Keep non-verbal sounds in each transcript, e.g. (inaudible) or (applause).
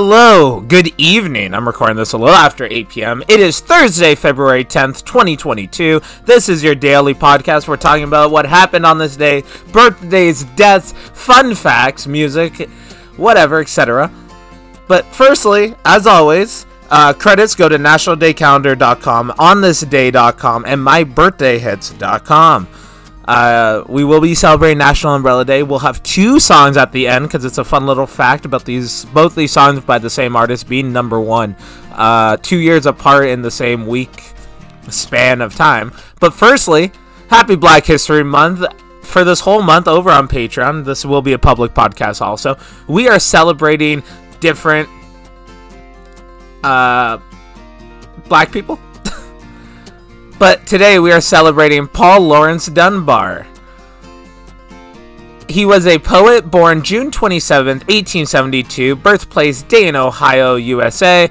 Hello, good evening. I'm recording this a little after 8 p.m. It is Thursday, February 10th, 2022. This is your daily podcast. We're talking about what happened on this day birthdays, deaths, fun facts, music, whatever, etc. But firstly, as always, uh, credits go to nationaldaycalendar.com, onthisday.com, and mybirthdayhits.com. Uh, we will be celebrating National Umbrella Day. We'll have two songs at the end because it's a fun little fact about these both these songs by the same artist being number one, uh, two years apart in the same week span of time. But firstly, happy Black History Month for this whole month over on Patreon. This will be a public podcast also. We are celebrating different uh, black people but today we are celebrating Paul Laurence Dunbar. He was a poet born June 27, 1872, birthplace Dayton, Ohio, USA.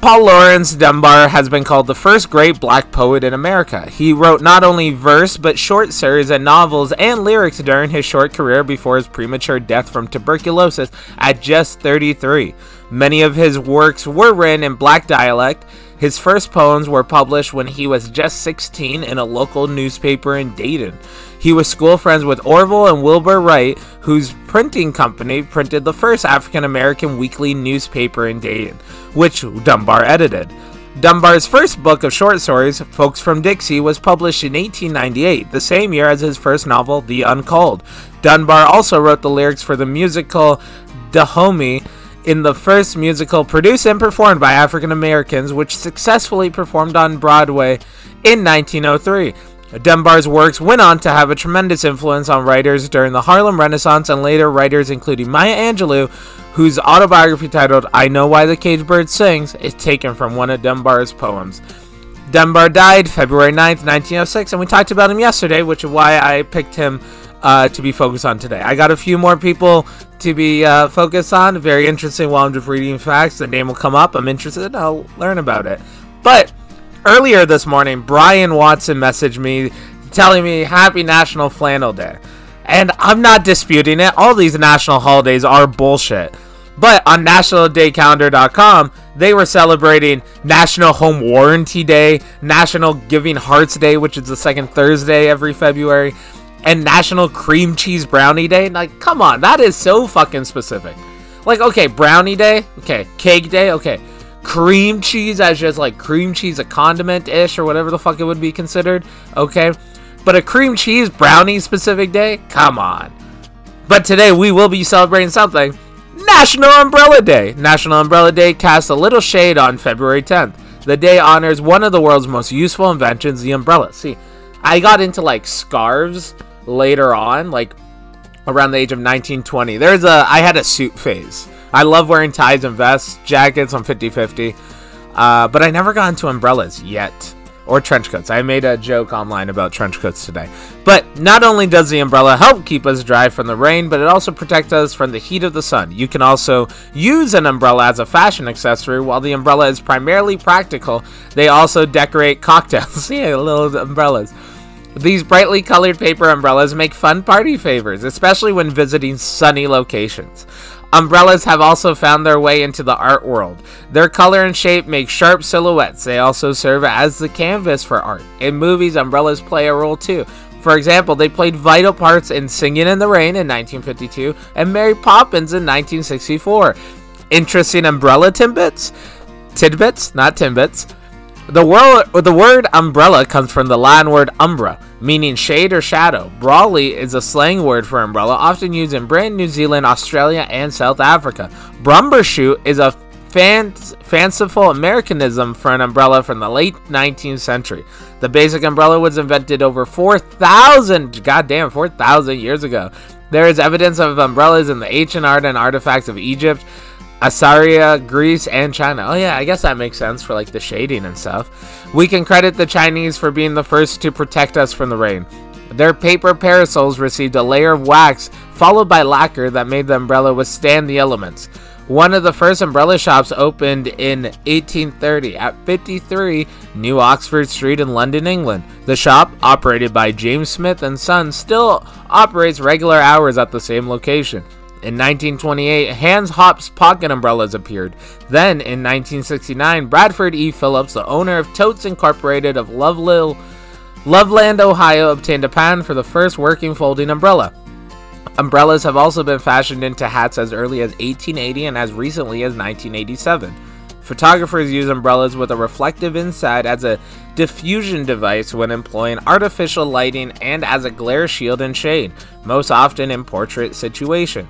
Paul Laurence Dunbar has been called the first great black poet in America. He wrote not only verse but short stories and novels and lyrics during his short career before his premature death from tuberculosis at just 33. Many of his works were written in black dialect his first poems were published when he was just 16 in a local newspaper in Dayton. He was school friends with Orville and Wilbur Wright, whose printing company printed the first African American weekly newspaper in Dayton, which Dunbar edited. Dunbar's first book of short stories, Folks from Dixie, was published in 1898, the same year as his first novel, The Uncalled. Dunbar also wrote the lyrics for the musical Dahomey in the first musical produced and performed by African Americans, which successfully performed on Broadway in 1903. Dunbar's works went on to have a tremendous influence on writers during the Harlem Renaissance and later writers including Maya Angelou, whose autobiography titled I Know Why the Caged Bird Sings is taken from one of Dunbar's poems. Dunbar died February 9th, 1906, and we talked about him yesterday, which is why I picked him uh, to be focused on today. I got a few more people to be uh, focused on. Very interesting while I'm just reading facts. The name will come up. I'm interested. I'll learn about it. But earlier this morning, Brian Watson messaged me telling me Happy National Flannel Day. And I'm not disputing it. All these national holidays are bullshit. But on nationaldaycalendar.com, they were celebrating National Home Warranty Day, National Giving Hearts Day, which is the second Thursday every February, and National Cream Cheese Brownie Day. Like, come on, that is so fucking specific. Like, okay, Brownie Day, okay, Cake Day, okay, cream cheese as just like cream cheese, a condiment ish, or whatever the fuck it would be considered, okay. But a cream cheese brownie specific day, come on. But today we will be celebrating something. National Umbrella Day. National Umbrella Day casts a little shade on February 10th. The day honors one of the world's most useful inventions, the umbrella. See, I got into like scarves later on, like around the age of 1920. There's a I had a suit phase. I love wearing ties and vests, jackets on 50-50. Uh, but I never got into umbrellas yet. Or trench coats. I made a joke online about trench coats today. But not only does the umbrella help keep us dry from the rain, but it also protects us from the heat of the sun. You can also use an umbrella as a fashion accessory. While the umbrella is primarily practical, they also decorate cocktails. (laughs) yeah, little umbrellas. These brightly colored paper umbrellas make fun party favors, especially when visiting sunny locations. Umbrellas have also found their way into the art world. Their color and shape make sharp silhouettes. They also serve as the canvas for art. In movies, umbrellas play a role too. For example, they played vital parts in Singing in the Rain in 1952 and Mary Poppins in 1964. Interesting umbrella tidbits? Tidbits, not timbits. The, word, the word umbrella comes from the Latin word umbra, meaning shade or shadow. Brolly is a slang word for umbrella, often used in Britain, New Zealand, Australia, and South Africa. Bumbershoot is a fan- fanciful Americanism for an umbrella from the late 19th century. The basic umbrella was invented over 4,000, goddamn, 4,000 years ago. There is evidence of umbrellas in the ancient art and artifacts of Egypt. Assyria, Greece, and China. Oh, yeah, I guess that makes sense for like the shading and stuff. We can credit the Chinese for being the first to protect us from the rain. Their paper parasols received a layer of wax, followed by lacquer that made the umbrella withstand the elements. One of the first umbrella shops opened in 1830 at 53 New Oxford Street in London, England. The shop, operated by James Smith and Son, still operates regular hours at the same location. In 1928, Hans Hop's pocket umbrellas appeared. Then, in 1969, Bradford E. Phillips, the owner of Totes Incorporated of Loveland, Ohio, obtained a patent for the first working folding umbrella. Umbrellas have also been fashioned into hats as early as 1880 and as recently as 1987. Photographers use umbrellas with a reflective inside as a diffusion device when employing artificial lighting and as a glare shield and shade, most often in portrait situations.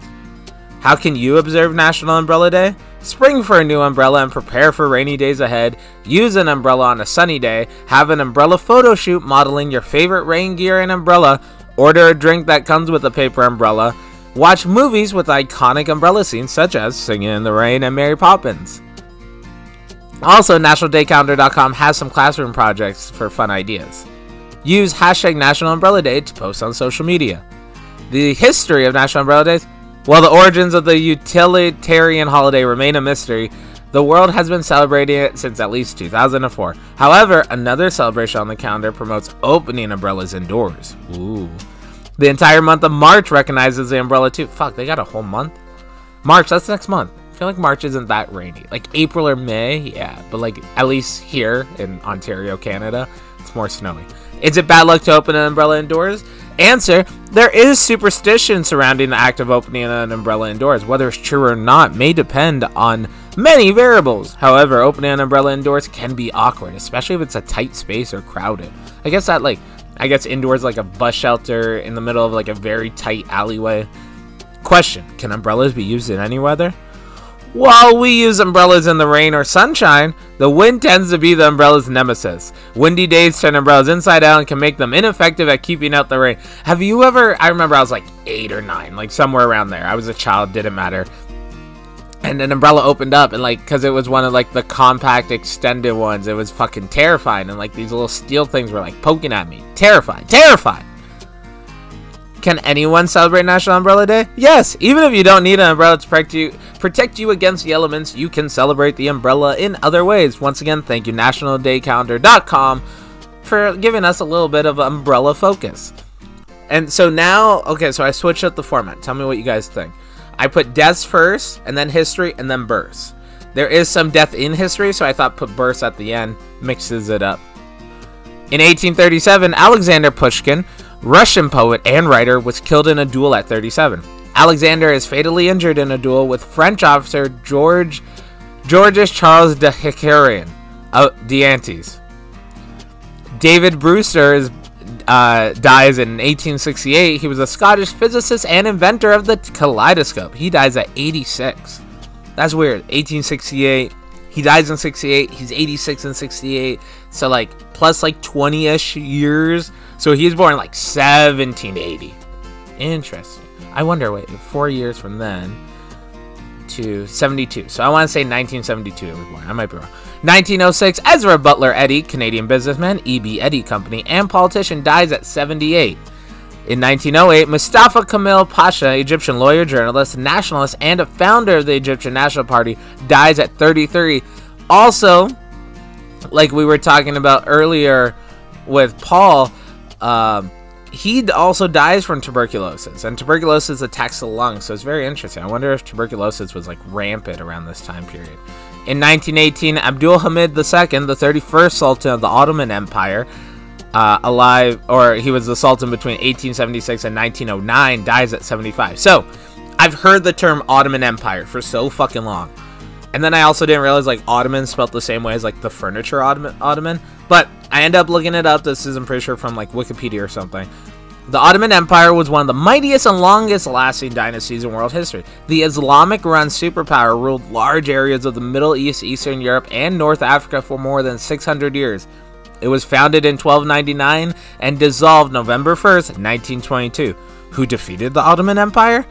How can you observe National Umbrella Day? Spring for a new umbrella and prepare for rainy days ahead. Use an umbrella on a sunny day. Have an umbrella photo shoot modeling your favorite rain gear and umbrella. Order a drink that comes with a paper umbrella. Watch movies with iconic umbrella scenes such as Singing in the Rain and Mary Poppins. Also, NationalDayCalendar.com has some classroom projects for fun ideas. Use hashtag National Umbrella Day to post on social media. The history of National Umbrella Days while the origins of the utilitarian holiday remain a mystery, the world has been celebrating it since at least 2004. However, another celebration on the calendar promotes opening umbrellas indoors. Ooh. The entire month of March recognizes the umbrella too. Fuck, they got a whole month? March, that's next month. I feel like March isn't that rainy. Like April or May, yeah. But like at least here in Ontario, Canada, it's more snowy. Is it bad luck to open an umbrella indoors? Answer There is superstition surrounding the act of opening an umbrella indoors. Whether it's true or not may depend on many variables. However, opening an umbrella indoors can be awkward, especially if it's a tight space or crowded. I guess that, like, I guess indoors, like a bus shelter in the middle of like a very tight alleyway. Question Can umbrellas be used in any weather? While we use umbrellas in the rain or sunshine, the wind tends to be the umbrella's nemesis. Windy days turn umbrellas inside out and can make them ineffective at keeping out the rain. Have you ever? I remember I was like eight or nine, like somewhere around there. I was a child, didn't matter. And an umbrella opened up, and like, because it was one of like the compact extended ones, it was fucking terrifying. And like these little steel things were like poking at me. Terrifying, terrifying. Can anyone celebrate National Umbrella Day? Yes, even if you don't need an umbrella to protect you, protect you against the elements, you can celebrate the umbrella in other ways. Once again, thank you nationaldaycalendar.com for giving us a little bit of umbrella focus. And so now, okay, so I switched up the format. Tell me what you guys think. I put deaths first, and then history, and then births. There is some death in history, so I thought put births at the end mixes it up. In 1837, Alexander Pushkin Russian poet and writer, was killed in a duel at 37. Alexander is fatally injured in a duel with French officer George Georges Charles de Hicarian uh, D'Antis. David Brewster is, uh, dies in 1868. He was a Scottish physicist and inventor of the kaleidoscope. He dies at 86. That's weird. 1868. He dies in 68. He's 86 and 68. So like plus like 20ish years. So he was born like 1780. Interesting. I wonder, wait, four years from then to 72. So I want to say 1972 he was born. I might be wrong. 1906, Ezra Butler Eddy, Canadian businessman, E.B. Eddy Company, and politician, dies at 78. In 1908, Mustafa Kemal Pasha, Egyptian lawyer, journalist, nationalist, and a founder of the Egyptian National Party, dies at 33. Also, like we were talking about earlier with Paul, um, he also dies from tuberculosis, and tuberculosis attacks the lungs, so it's very interesting. I wonder if tuberculosis was like rampant around this time period. In 1918, Abdul Hamid II, the 31st Sultan of the Ottoman Empire, uh, alive, or he was the Sultan between 1876 and 1909, dies at 75. So, I've heard the term Ottoman Empire for so fucking long. And then I also didn't realize like Ottoman spelled the same way as like the furniture Ottoman. But I end up looking it up. This is, I'm pretty sure, from like Wikipedia or something. The Ottoman Empire was one of the mightiest and longest lasting dynasties in world history. The Islamic run superpower ruled large areas of the Middle East, Eastern Europe, and North Africa for more than 600 years. It was founded in 1299 and dissolved November 1st, 1922. Who defeated the Ottoman Empire?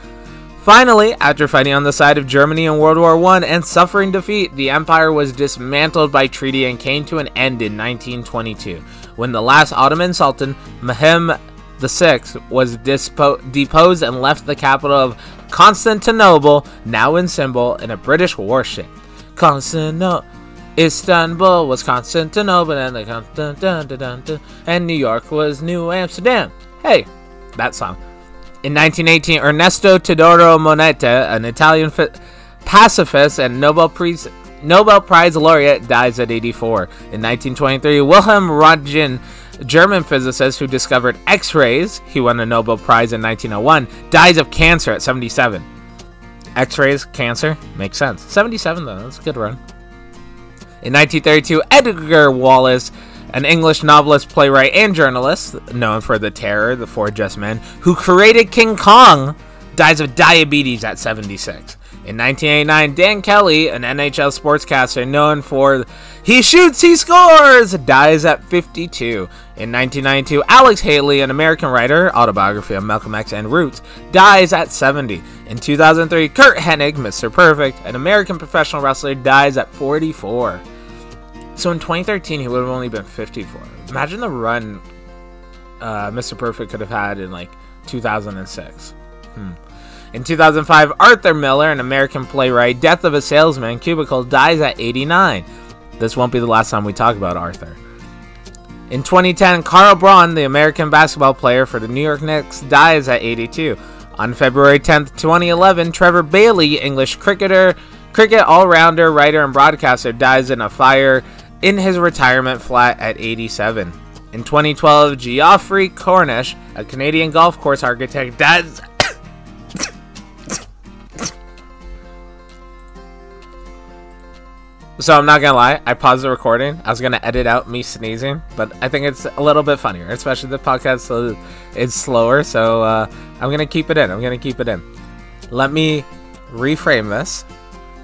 Finally, after fighting on the side of Germany in World War I and suffering defeat, the empire was dismantled by treaty and came to an end in 1922, when the last Ottoman Sultan, Mehmed VI, was dispo- deposed and left the capital of Constantinople, now Istanbul, in a British warship. Constantinople. Istanbul was Constantinople, and the and New York was New Amsterdam. Hey, that song. In 1918, Ernesto Teodoro Moneta, an Italian pacifist and Nobel Prize, Nobel Prize laureate, dies at 84. In 1923, Wilhelm Röntgen, German physicist who discovered X-rays, he won a Nobel Prize in 1901, dies of cancer at 77. X-rays, cancer, makes sense. 77 though, that's a good run. In 1932, Edgar Wallace, an English novelist, playwright, and journalist, known for The Terror, The Four Just Men, who created King Kong, dies of diabetes at 76. In 1989, Dan Kelly, an NHL sportscaster known for He Shoots, He Scores, dies at 52. In 1992, Alex Haley, an American writer, autobiography of Malcolm X and Roots, dies at 70. In 2003, Curt Hennig, Mr. Perfect, an American professional wrestler, dies at 44. So in 2013, he would have only been 54. Imagine the run uh, Mr. Perfect could have had in like 2006. Hmm. In 2005, Arthur Miller, an American playwright, Death of a Salesman, Crucible, dies at 89. This won't be the last time we talk about Arthur. In 2010, Carl Braun, the American basketball player for the New York Knicks, dies at 82. On February 10, 2011, Trevor Bailey, English cricketer, cricket all-rounder, writer, and broadcaster, dies in a fire in his retirement flat at 87. In 2012, Geoffrey Cornish, a Canadian golf course architect, dies So I'm not gonna lie, I paused the recording. I was gonna edit out me sneezing, but I think it's a little bit funnier, especially the podcast is slower. So uh, I'm gonna keep it in. I'm gonna keep it in. Let me reframe this.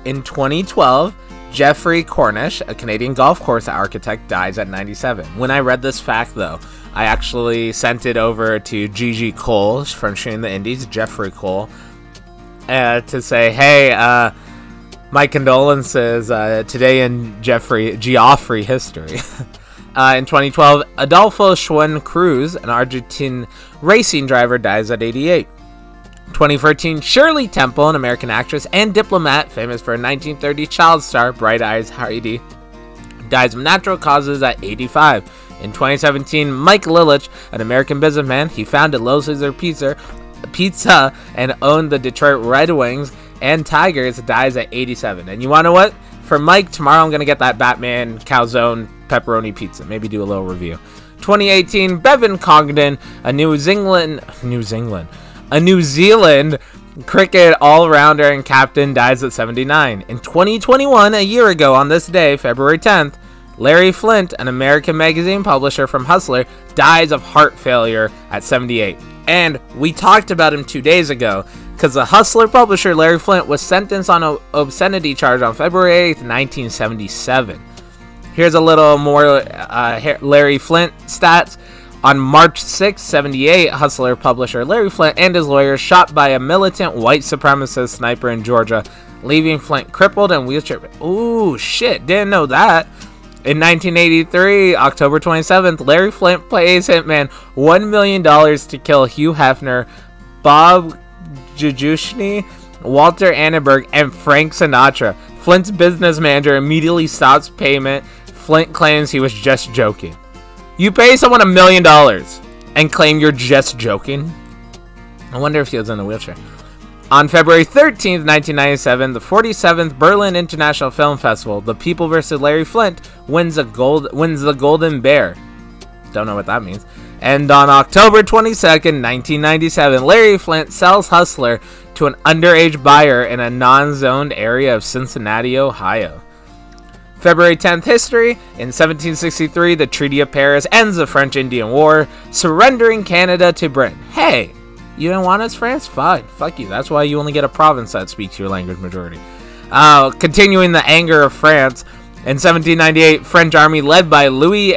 In 2012, Geoffrey Cornish, a Canadian golf course architect, dies at 97. When I read this fact, though, I actually sent it over to Gigi Cole from Shooting the Indies, Jeffrey Cole, uh, to say, hey, uh, my condolences uh, today in Jeffrey Geoffrey history. (laughs) uh, in 2012, Adolfo Schwelm Cruz, an Argentine racing driver, dies at 88. 2013, Shirley Temple, an American actress and diplomat famous for a 1930 child star, Bright Eyes Heidi, dies of natural causes at 85. In 2017, Mike Ilitch, an American businessman, he founded Little Caesar Pizza, Pizza and owned the Detroit Red Wings and Tigers dies at 87. And you want to know what? For Mike, tomorrow I'm going to get that Batman calzone pepperoni pizza. Maybe do a little review. 2018, Bevan Congdon, a New Zealand, New Zealand, a New Zealand cricket all-rounder and captain dies at 79. In 2021, a year ago on this day, February 10th, Larry Flynt, an American magazine publisher from Hustler, dies of heart failure at 78. And we talked about him two days ago because the Hustler publisher Larry Flynt was sentenced on an obscenity charge on February 8th, 1977. Here's a little more uh, Larry Flynt stats. On March 6, 78, Hustler publisher Larry Flynt and his lawyer shot by a militant white supremacist sniper in Georgia, leaving Flynt crippled and wheelchair. Ooh, shit, didn't know that. In 1983, October 27th, Larry Flynt pays Hitman $1 million to kill Hugh Hefner, Bob Jujushny, Walter Annenberg, and Frank Sinatra. Flynt's business manager immediately stops payment. Flynt claims he was just joking. You pay someone a million dollars and claim you're just joking? I wonder if he was in a wheelchair. On February 13th, 1997, the 47th Berlin International Film Festival, The People vs. Larry Flynt wins a gold wins the Golden Bear. Don't know what that means. And on October 22nd, 1997, Larry Flynt sells Hustler to an underage buyer in a non zoned area of Cincinnati, Ohio. February 10th history. In 1763, the Treaty of Paris ends the French Indian War, surrendering Canada to Britain. Hey, you don't want us, France? Fine. Fuck you. That's why you only get a province that speaks your language majority. Uh, continuing the anger of France, in 1798, French army led by Louis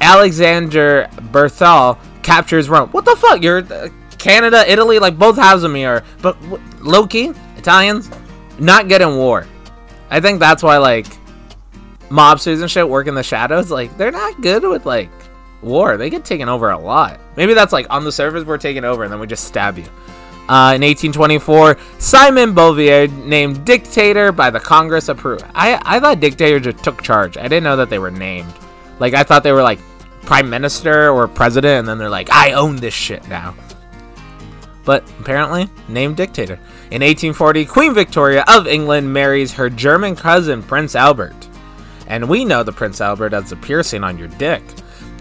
Alexander Berthal captures Rome. What the fuck? You're uh, Canada, Italy, like both halves of me are, but Loki, Italians, not good in war. I think that's why like mobsters and shit work in the shadows. Like they're not good with like war. They get taken over a lot. Maybe that's like on the surface we're taken over and then we just stab you. Uh, in 1824, Simon Bolivar named dictator by the Congress approved. I I thought dictator just took charge. I didn't know that they were named. Like I thought they were like prime minister or president, and then they're like, I own this shit now. but apparently named dictator. In 1840, Queen Victoria of England marries her German cousin, Prince Albert. And we know the Prince Albert as the piercing on your dick.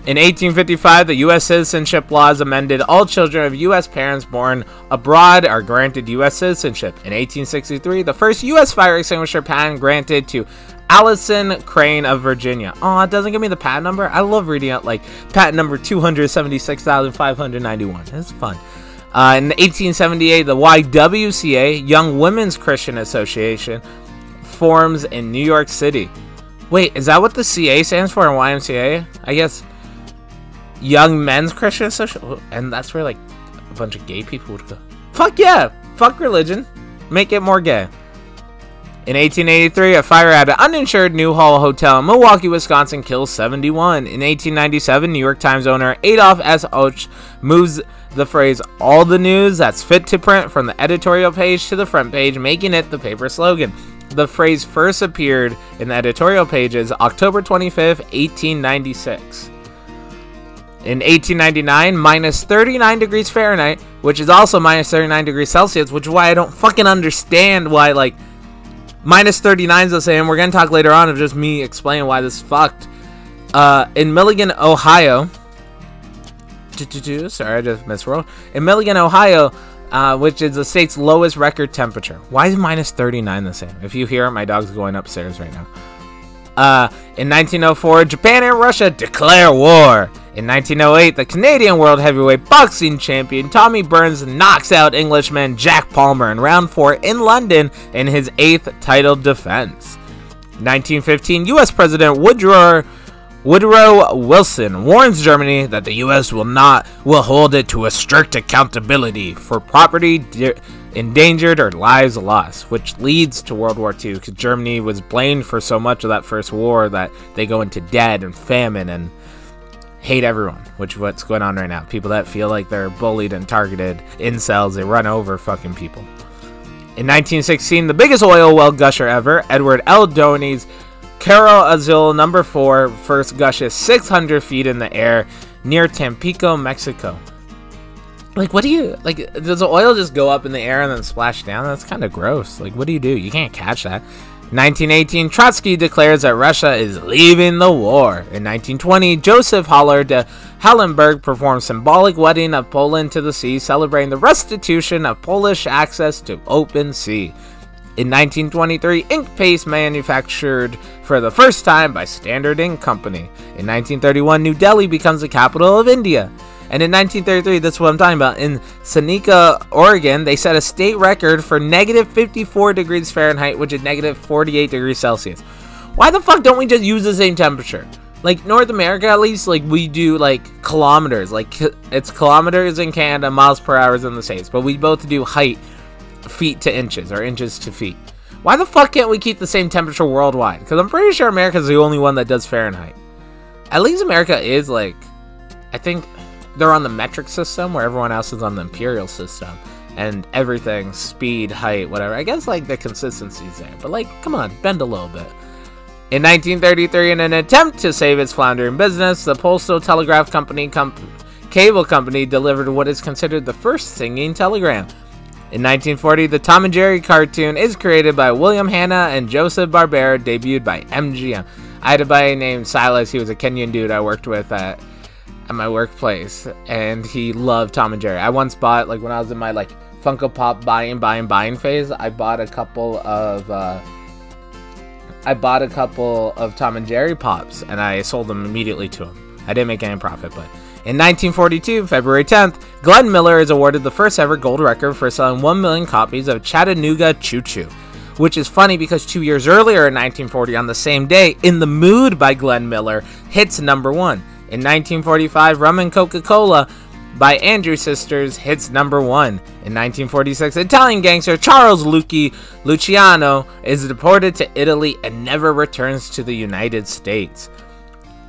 In 1855, the U.S. citizenship laws amended. All children of U.S. parents born abroad are granted U.S. citizenship. In 1863, the first U.S. fire extinguisher patent granted to Allison Crane of Virginia. Oh, it doesn't give me the patent number. I love reading out like patent number 276,591. It's fun. Uh, in 1878, the YWCA, Young Women's Christian Association, forms in New York City. Wait, is that what the CA stands for in YMCA? I guess Young Men's Christian Association, and that's where like a bunch of gay people would go. Fuck yeah! Fuck religion. Make it more gay. In 1883, a fire at an uninsured Newhall Hotel in Milwaukee, Wisconsin kills 71. In 1897, New York Times owner Adolph S. Och moves the phrase all the news that's fit to print from the editorial page to the front page, making it the paper slogan. The phrase first appeared in the editorial pages October 25th, 1896. In 1899, minus 39 degrees Fahrenheit, which is also minus 39 degrees Celsius, which is why I don't fucking understand why, like, minus 39 is the same. We're going to talk later on of just me explaining why this fucked. Uh, in Milligan, Ohio, sorry, I just misrolled. In Milligan, Ohio, uh, which is the state's lowest record temperature. Why is minus 39 the same? If you hear it, my dog's going upstairs right now. Uh, in 1904, Japan and Russia declare war. In 1908, the Canadian World Heavyweight Boxing Champion Tommy Burns knocks out Englishman Jack Palmer in round 4 in London in his eighth title defense. 1915, U.S. President Woodrow Woodrow Wilson warns Germany that the U.S. will not will hold it to a strict accountability for property de- endangered or lives lost, which leads to World War II because Germany was blamed for so much of that first war that they go into debt and famine and hate everyone, which is what's going on right now. People that feel like they're bullied and targeted, incels, they run over fucking people. In 1916, the biggest oil well gusher ever, Edward L. Doheny's Cerro Azul number four, first gushes 600 feet in the air near Tampico, Mexico. Like, what do you, like, does the oil just go up in the air and then splash down? That's kind of gross. Like, what do you do? You can't catch that. 1918, Trotsky declares that Russia is leaving the war. In 1920, Joseph Haller de Hallenberg performs symbolic wedding of Poland to the sea, celebrating the restitution of Polish access to open sea. In 1923, ink paste manufactured for the first time by Standard Ink Company. In 1931, New Delhi becomes the capital of India. And in 1933, that's what I'm talking about, in Seneca, Oregon, they set a state record for negative 54 degrees Fahrenheit, which is negative 48 degrees Celsius. Why the fuck don't we just use the same temperature? Like North America, at least, like we do like kilometers. Like it's kilometers in Canada, miles per hour in the States, but we both do height feet to inches or inches to feet. Why the fuck can't we keep the same temperature worldwide? Because I'm pretty sure America's the only one that does Fahrenheit. At least America is like, I think they're on the metric system where everyone else is on the imperial system. And everything, speed, height, whatever. I guess like the consistency's there. But like, come on, bend a little bit. In 1933, in an attempt to save its floundering business, the Postal Telegraph Company comp- cable company delivered what is considered the first singing telegram. In 1940, the Tom and Jerry cartoon is created by William Hanna and Joseph Barbera, debuted by MGM. I had a buddy named Silas. He was a Kenyan dude I worked with at, at my workplace, and he loved Tom and Jerry. I once bought, like, when I was in my, like, Funko Pop buying, buying, buying phase, I bought a couple of, uh, I bought a couple of Tom and Jerry pops, and I sold them immediately to him. I didn't make any profit, but in 1942, February 10th, Glenn Miller is awarded the first ever gold record for selling 1 million copies of Chattanooga Choo Choo. Which is funny because two years earlier in 1940, on the same day, In the Mood by Glenn Miller hits number one. In 1945, Rum and Coca Cola by Andrew Sisters hits number one. In 1946, Italian gangster Charles Lucky Luciano is deported to Italy and never returns to the United States.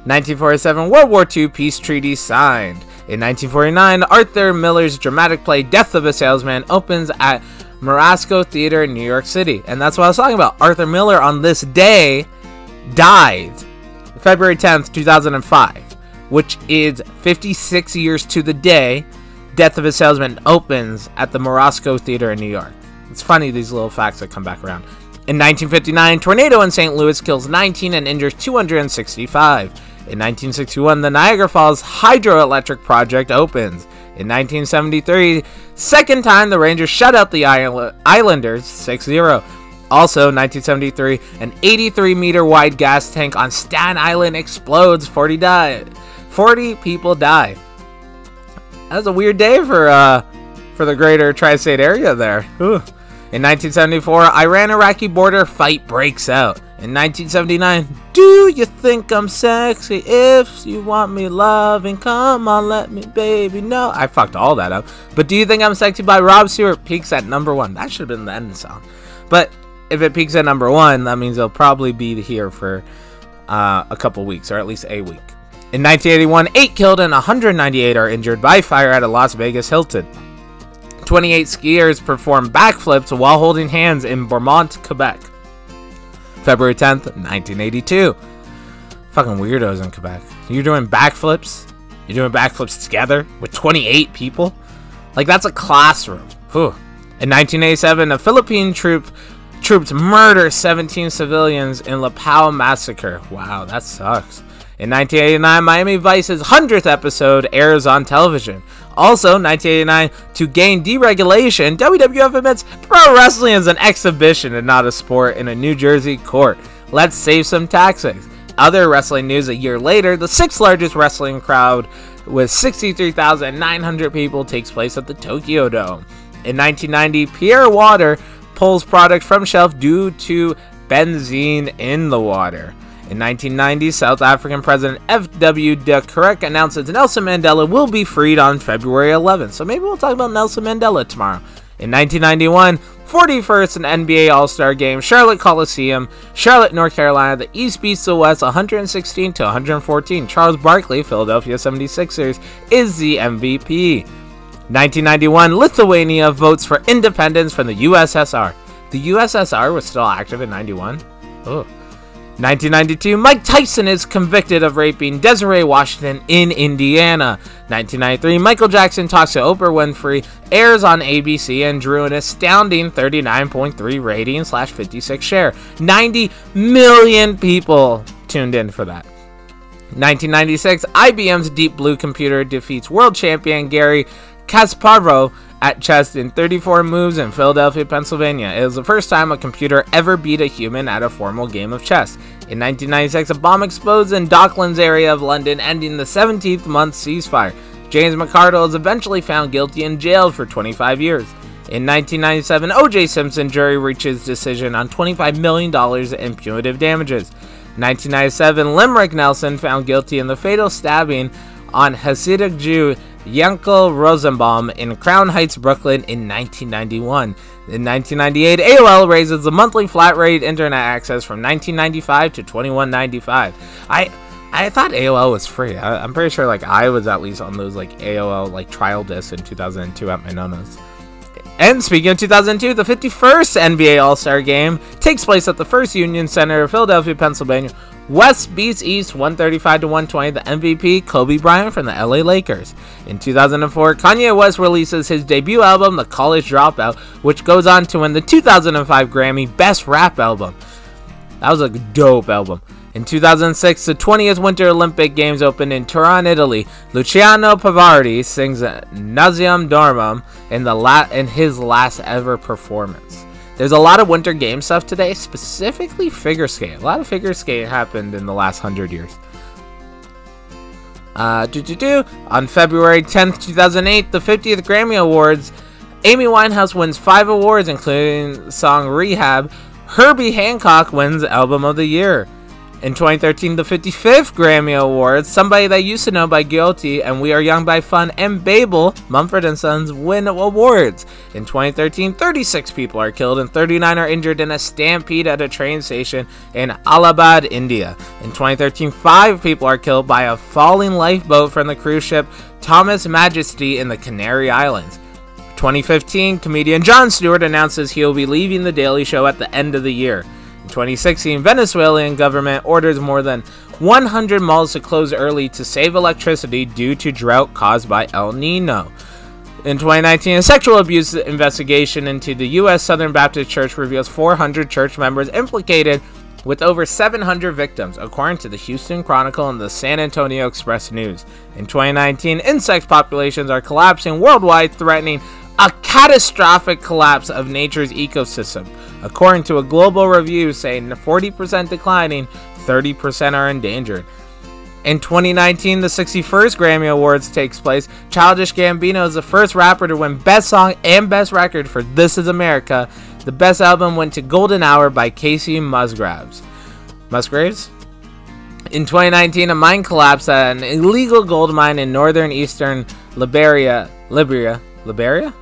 1947 World War II peace treaty signed. In 1949, Arthur Miller's dramatic play Death of a Salesman opens at Morosco Theater in New York City. And that's what I was talking about. Arthur Miller on this day died February 10th, 2005, which is 56 years to the day Death of a Salesman opens at the Morosco Theater in New York. It's funny these little facts that come back around. In 1959, tornado in St. Louis kills 19 and injures 265. In 1961, the Niagara Falls hydroelectric project opens. In 1973, second time the Rangers shut out the Islanders 6-0. Also, 1973, an 83 meter wide gas tank on Staten Island explodes. 40 die. 40 people die. That was a weird day for uh for the greater tri-state area there. Ooh. In 1974, Iran-Iraqi border fight breaks out. In 1979, do you think I'm sexy? If you want me loving, come on, let me, baby, know. I fucked all that up. But do you think I'm sexy by Rod Stewart peaks at number one. That should have been the end song. But if it peaks at number one, that means it'll probably be here for uh, a couple weeks, or at least a week. In 1981, 8 killed and 198 are injured by fire at a Las Vegas Hilton. 28 skiers perform backflips while holding hands in Vermont, Quebec. February 10th, 1982. Fucking weirdos in Quebec. You're doing backflips? You're doing backflips together with 28 people? Like, that's a classroom. Whew. In 1987, a Philippine troop troops murder 17 civilians in Lupao massacre. Wow, that sucks. In 1989, Miami Vice's 100th episode airs on television. Also, 1989, to gain deregulation, WWF admits pro wrestling is an exhibition and not a sport in a New Jersey court. Let's save some taxes. Other wrestling news a year later, the sixth largest wrestling crowd with 63,900 people takes place at the Tokyo Dome. In 1990, Perrier Water pulls product from shelf due to benzene in the water. In 1990, South African President F.W. de Klerk announces Nelson Mandela will be freed on February 11th. So maybe we'll talk about Nelson Mandela tomorrow. In 1991, 41st and NBA All-Star Game, Charlotte Coliseum, Charlotte, North Carolina. The East beats the West 116 to 114. Charles Barkley, Philadelphia 76ers, is the MVP. 1991, Lithuania votes for independence from the USSR. The USSR was still active in 91? Oh. 1992, Mike Tyson is convicted of raping Desiree Washington in Indiana. 1993, Michael Jackson talks to Oprah Winfrey, airs on ABC, and drew an astounding 39.3 rating slash 56 share. 90 million people tuned in for that. 1996, IBM's Deep Blue computer defeats world champion Garry Kasparov at chess in 34 moves in Philadelphia, Pennsylvania. It was the first time a computer ever beat a human at a formal game of chess. In 1996, a bomb explodes in Docklands area of London, ending the 17th month ceasefire. James McArdle is eventually found guilty and jailed for 25 years. In 1997, O.J. Simpson jury reaches decision on $25 million in punitive damages. 1997, Lemrick Nelson found guilty in the fatal stabbing on Hasidic Jew Yankel Rosenbaum in Crown Heights, Brooklyn in 1991. In 1998, AOL raises the monthly flat rate internet access from 1995 to 21.95. I I thought AOL was free. I, am pretty sure like I was at least on those like AOL like trial discs in 2002 at my nonos. And speaking of 2002, the 51st NBA All-Star Game takes place at the First Union Center of Philadelphia, Pennsylvania, West beats East 135 to 120. The MVP, Kobe Bryant from the LA Lakers. In 2004, Kanye West releases his debut album, The College Dropout, which goes on to win the 2005 Grammy Best Rap Album. That was a dope album. In 2006, the 20th Winter Olympic Games opened in Turin, Italy. Luciano Pavarotti sings Nessun Dorma in, the la- in his last ever performance. There's a lot of winter game stuff today, specifically figure skate. A lot of figure skate happened in the last hundred years. Uh, do do. On February 10th, 2008, the 50th Grammy Awards, Amy Winehouse wins five awards, including song Rehab. Herbie Hancock wins Album of the Year. In 2013, the 55th Grammy Awards, Somebody That Used to Know by Gotye and We Are Young by Fun and Babel, Mumford & Sons, win awards. In 2013, 36 people are killed and 39 are injured in a stampede at a train station in Allahabad, India. In 2013, 5 people are killed by a falling lifeboat from the cruise ship Thomson Majesty in the Canary Islands. 2015, comedian Jon Stewart announces he will be leaving The Daily Show at the end of the year. In 2016, Venezuelan government orders more than 100 malls to close early to save electricity due to drought caused by El Nino. In 2019, a sexual abuse investigation into the U.S. Southern Baptist Church reveals 400 church members implicated with over 700 victims, according to the Houston Chronicle and the San Antonio Express News. In 2019, insect populations are collapsing worldwide, threatening a catastrophic collapse of nature's ecosystem, according to a global review saying 40% declining, 30% are endangered. In 2019, the 61st Grammy Awards takes place. Childish Gambino is the first rapper to win Best Song and Best Record for This Is America. The Best Album went to Golden Hour by Kacey Musgraves. Musgraves? In 2019, a mine collapsed at an illegal gold mine in northern eastern Liberia, Liberia, Liberia,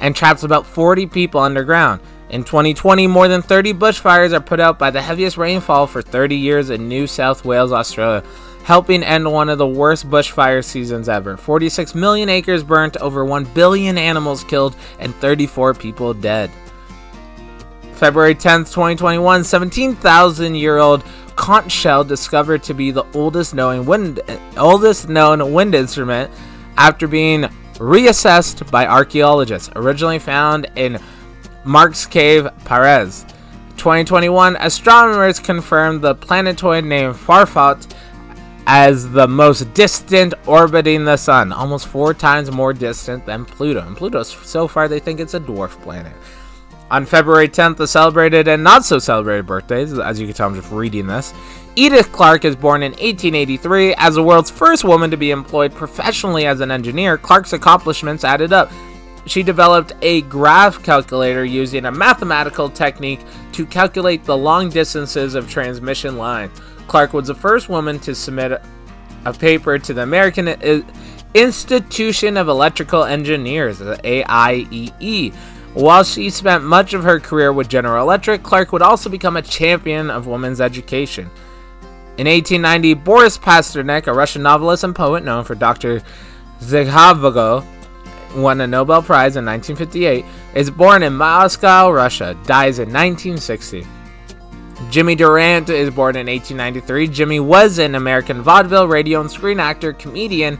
and traps about 40 people underground. In 2020, more than 30 bushfires are put out by the heaviest rainfall for 30 years in New South Wales, Australia, helping end one of the worst bushfire seasons ever. 46 million acres burnt, over 1 billion animals killed, and 34 people dead. February 10th, 2021, 17,000 year old conch shell discovered to be the oldest known wind, oldest known wind instrument after being reassessed by archaeologists. Originally found in Marks Cave, Paris. 2021, astronomers confirmed the planetoid named Farfarout as the most distant orbiting the sun, almost four times more distant than Pluto. And Pluto, so far, they think it's a dwarf planet. On February 10th, the celebrated and not so celebrated birthdays, as you can tell, I'm just reading this. Edith Clarke is born in 1883. As the world's first woman to be employed professionally as an engineer, Clarke's accomplishments added up she developed a graph calculator using a mathematical technique to calculate the long distances of transmission lines. Clarke was the first woman to submit a paper to the American Institution of Electrical Engineers, the AIEE. While she spent much of her career with General Electric, Clarke would also become a champion of women's education. In 1890, Boris Pasternak, a Russian novelist and poet known for Dr. Zhivago, won a Nobel Prize in 1958, is born in Moscow, Russia, dies in 1960. Jimmy Durante is born in 1893. Jimmy was an American vaudeville, radio, and screen actor, comedian,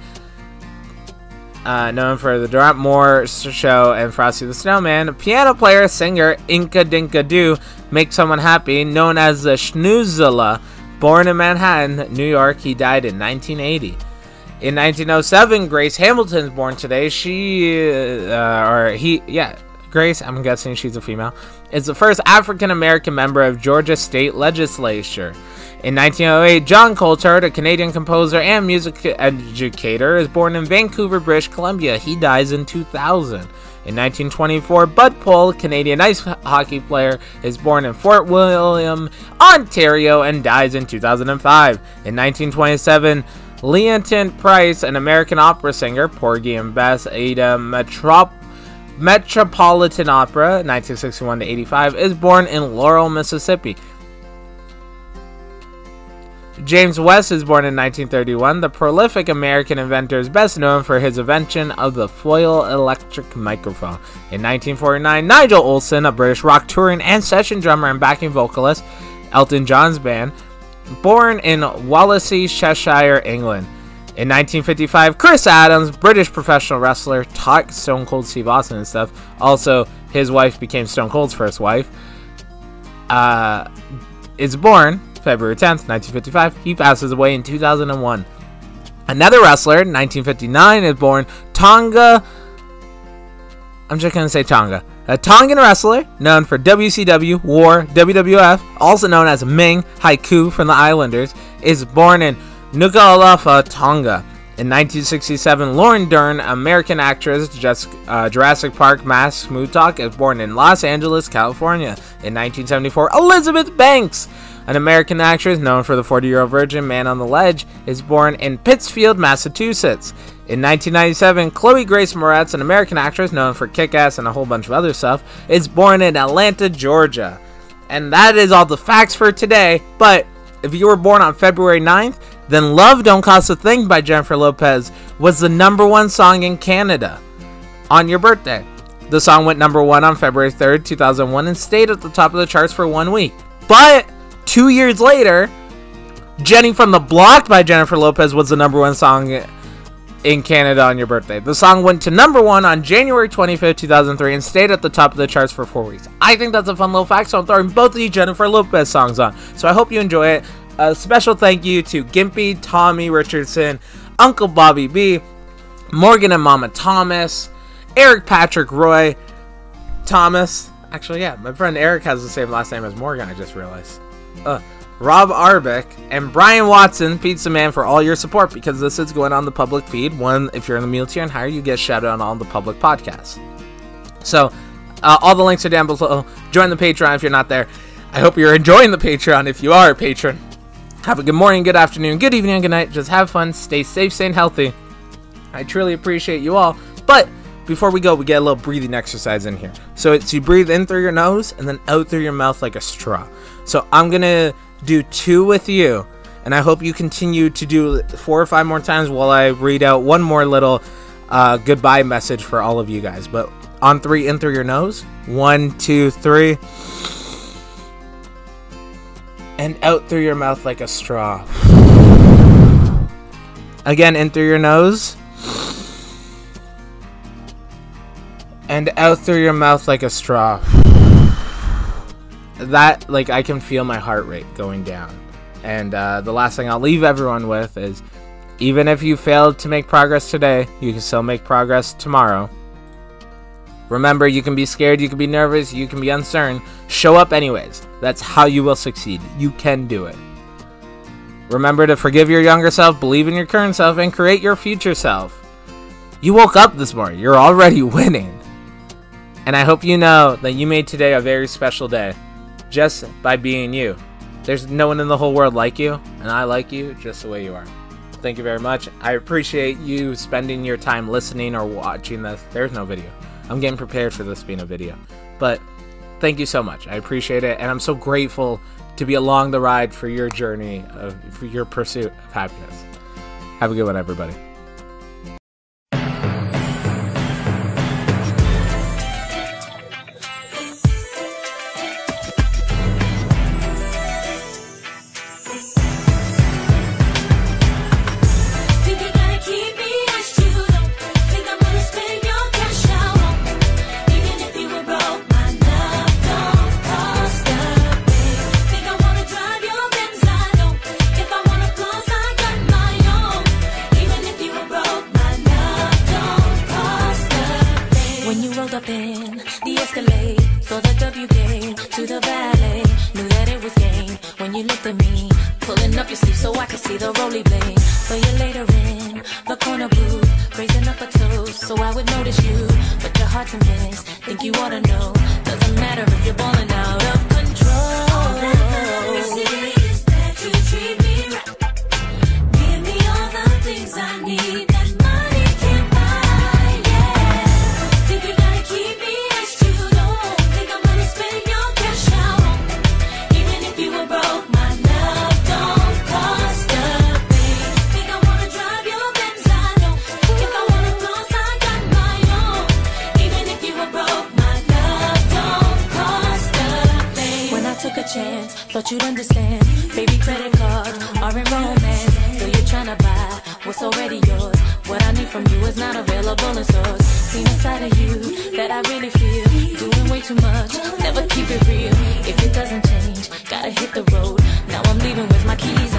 uh, known for the Durante Moore Show and Frosty the Snowman, piano player, singer, Inka Dinka Doo, Make Someone Happy, known as the Schnozzola. Born in Manhattan, New York, he died in 1980. In 1907, Grace Hamilton is born today. She, uh, or he, yeah, Grace, I'm guessing she's a female, is the first African American member of Georgia state legislature. In 1908, Jean Coulthard, a Canadian composer and music educator, is born in Vancouver, British Columbia. He dies in 2000. In 1924, Bud Poile, Canadian ice hockey player, is born in Fort William, Ontario, and dies in 2005. In 1927, Leontyne Price, an American opera singer, Porgy and Bess, Ada Metrop Metropolitan Opera, 1961 to 85, is born in Laurel, Mississippi. James West is born in 1931. The prolific American inventor is best known for his invention of the foil electret microphone. In 1949, Nigel Olsson, a British rock touring and session drummer and backing vocalist, Elton John's band, born in Wallasey, Cheshire, England. In 1955, Chris Adams, British professional wrestler, taught Stone Cold Steve Austin and stuff. Also, his wife became Stone Cold's first wife. Uh, is born February 10th, 1955. He passes away in 2001. Another wrestler, 1959, is born Tonga. I'm just going to say Tonga. A Tongan wrestler known for WCW, War, WWF, also known as Ming Haiku from the Islanders, is born in Nuku'alofa, Tonga. In 1967, Lauren Dern, American actress, uh, Jurassic Park Mask Smooth Talk, is born in Los Angeles, California. In 1974, Elizabeth Banks, an American actress known for the 40 year old virgin Man on the Ledge, is born in Pittsfield, Massachusetts. In 1997, Chloe Grace Moretz, an American actress known for Kick Ass and a whole bunch of other stuff, is born in Atlanta, Georgia. And that is all the facts for today. But if you were born on February 9th, then Love Don't Cost a Thing by Jennifer Lopez was the number one song in Canada on your birthday. The song went number one on February 3rd, 2001, and stayed at the top of the charts for one week. But two years later, Jenny from the Block by Jennifer Lopez was the number one song in Canada on your birthday. The song went to number one on January 25th, 2003, and stayed at the top of the charts for four weeks. I think that's a fun little fact, so I'm throwing both of the Jennifer Lopez songs on. So I hope you enjoy it. A special thank you to Gimpy, Tommy Richardson, Uncle Bobby B, Morgan and Mama Thomas, Eric Patrick Roy, Thomas. Actually, yeah, my friend Eric has the same last name as Morgan, I just realized. Uh, Rob Arbick, and Brian Watson, Pizza Man, for all your support because this is going on the public feed. One, if you're in the meal tier and higher, you get shouted out on all the public podcast. So, uh, all the links are down below. Join the Patreon if you're not there. I hope you're enjoying the Patreon if you are a patron. Have a good morning, good afternoon, good evening, good night. Just have fun, stay safe, stay healthy. I truly appreciate you all. But before we go, we get a little breathing exercise in here. So it's you breathe in through your nose and then out through your mouth like a straw. So I'm gonna do two with you. And I hope you continue to do four or five more times while I read out one more little uh, goodbye message for all of you guys. But on three, in through your nose. One, two, three. And out through your mouth like a straw. Again, in through your nose. And out through your mouth like a straw that like I can feel my heart rate going down. And uh, the last thing I'll leave everyone with is even if you failed to make progress today, you can still make progress tomorrow. Remember, you can be scared, you can be nervous, you can be uncertain. Show up anyways. That's how you will succeed. You can do it. Remember to forgive your younger self, believe in your current self, and create your future self. You woke up this morning. You're already (laughs) winning. And I hope you know that you made today a very special day just by being you. There's no one in the whole world like you, and I like you just the way you are. Thank you very much. I appreciate you spending your time listening or watching this. There's no video. I'm getting prepared for this being a video. But thank you so much. I appreciate it, and I'm so grateful to be along the ride for your journey, of, for your pursuit of happiness. Have a good one, everybody. up in the Escalade for the W game to the valet. Knew that it was game when you looked at me, pulling up your sleeve so I could see the rolly blade. So you later in the corner booth, raising up a toast so I would notice you, but you're hard to miss. Think you ought to know, doesn't matter if you're balling out of control. Thought you'd understand. Baby, credit card, are in romance. So you're trying to buy what's already yours. What I need from you is not available in stores. Seen inside of you that I really feel. Doing way too much, never keep it real. If it doesn't change, gotta hit the road. Now I'm leaving with my keys.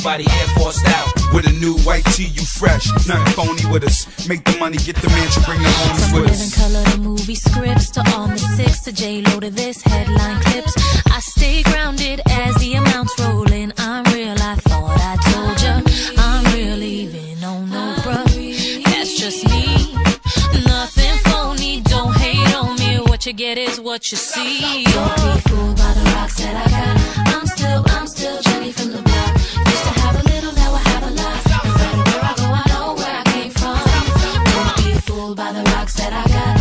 Everybody air forced out. With a new white tee, you fresh. Nothing phony with us. Make the money, get the mansion, bring the homies with us. From color to movie scripts to all the six to J Lo to this headline clips. I stay grounded as the amounts rolling. I'm real. I thought I told ya. I'm real even on no bruh. That's just me. Nothing phony. Don't hate on me. What you get is what you see. Don't be fooled by the rocks that I got. That I got.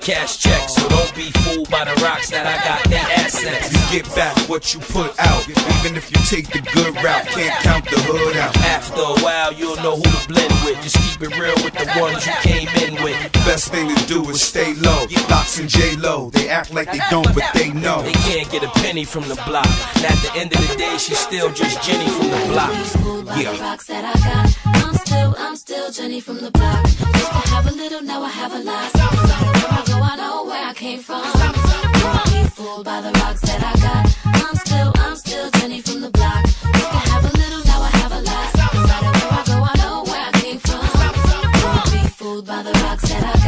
Cash checks, so don't be fooled by the rocks that I got. They assets. You get back what you put out. Even if you take the good route, can't count the hood out. After a while, you'll know who to blend with. Just keep it real with the ones you came in with. The best thing to do is stay low. LOX and J Lo, they act like they don't, but they know. They can't get a penny from the block. And at the end of the day, she's still just Jenny from the block. Yeah. I got. I'm still, I'm still Jenny from the block. Used to have a little, now I have a lot. I know where I came from. Don't be fooled by the rocks that I got. I'm still, I'm still Jenny from the block. Used to have a little, now I have a lot. I know where I came from. Don't be fooled by the rocks that I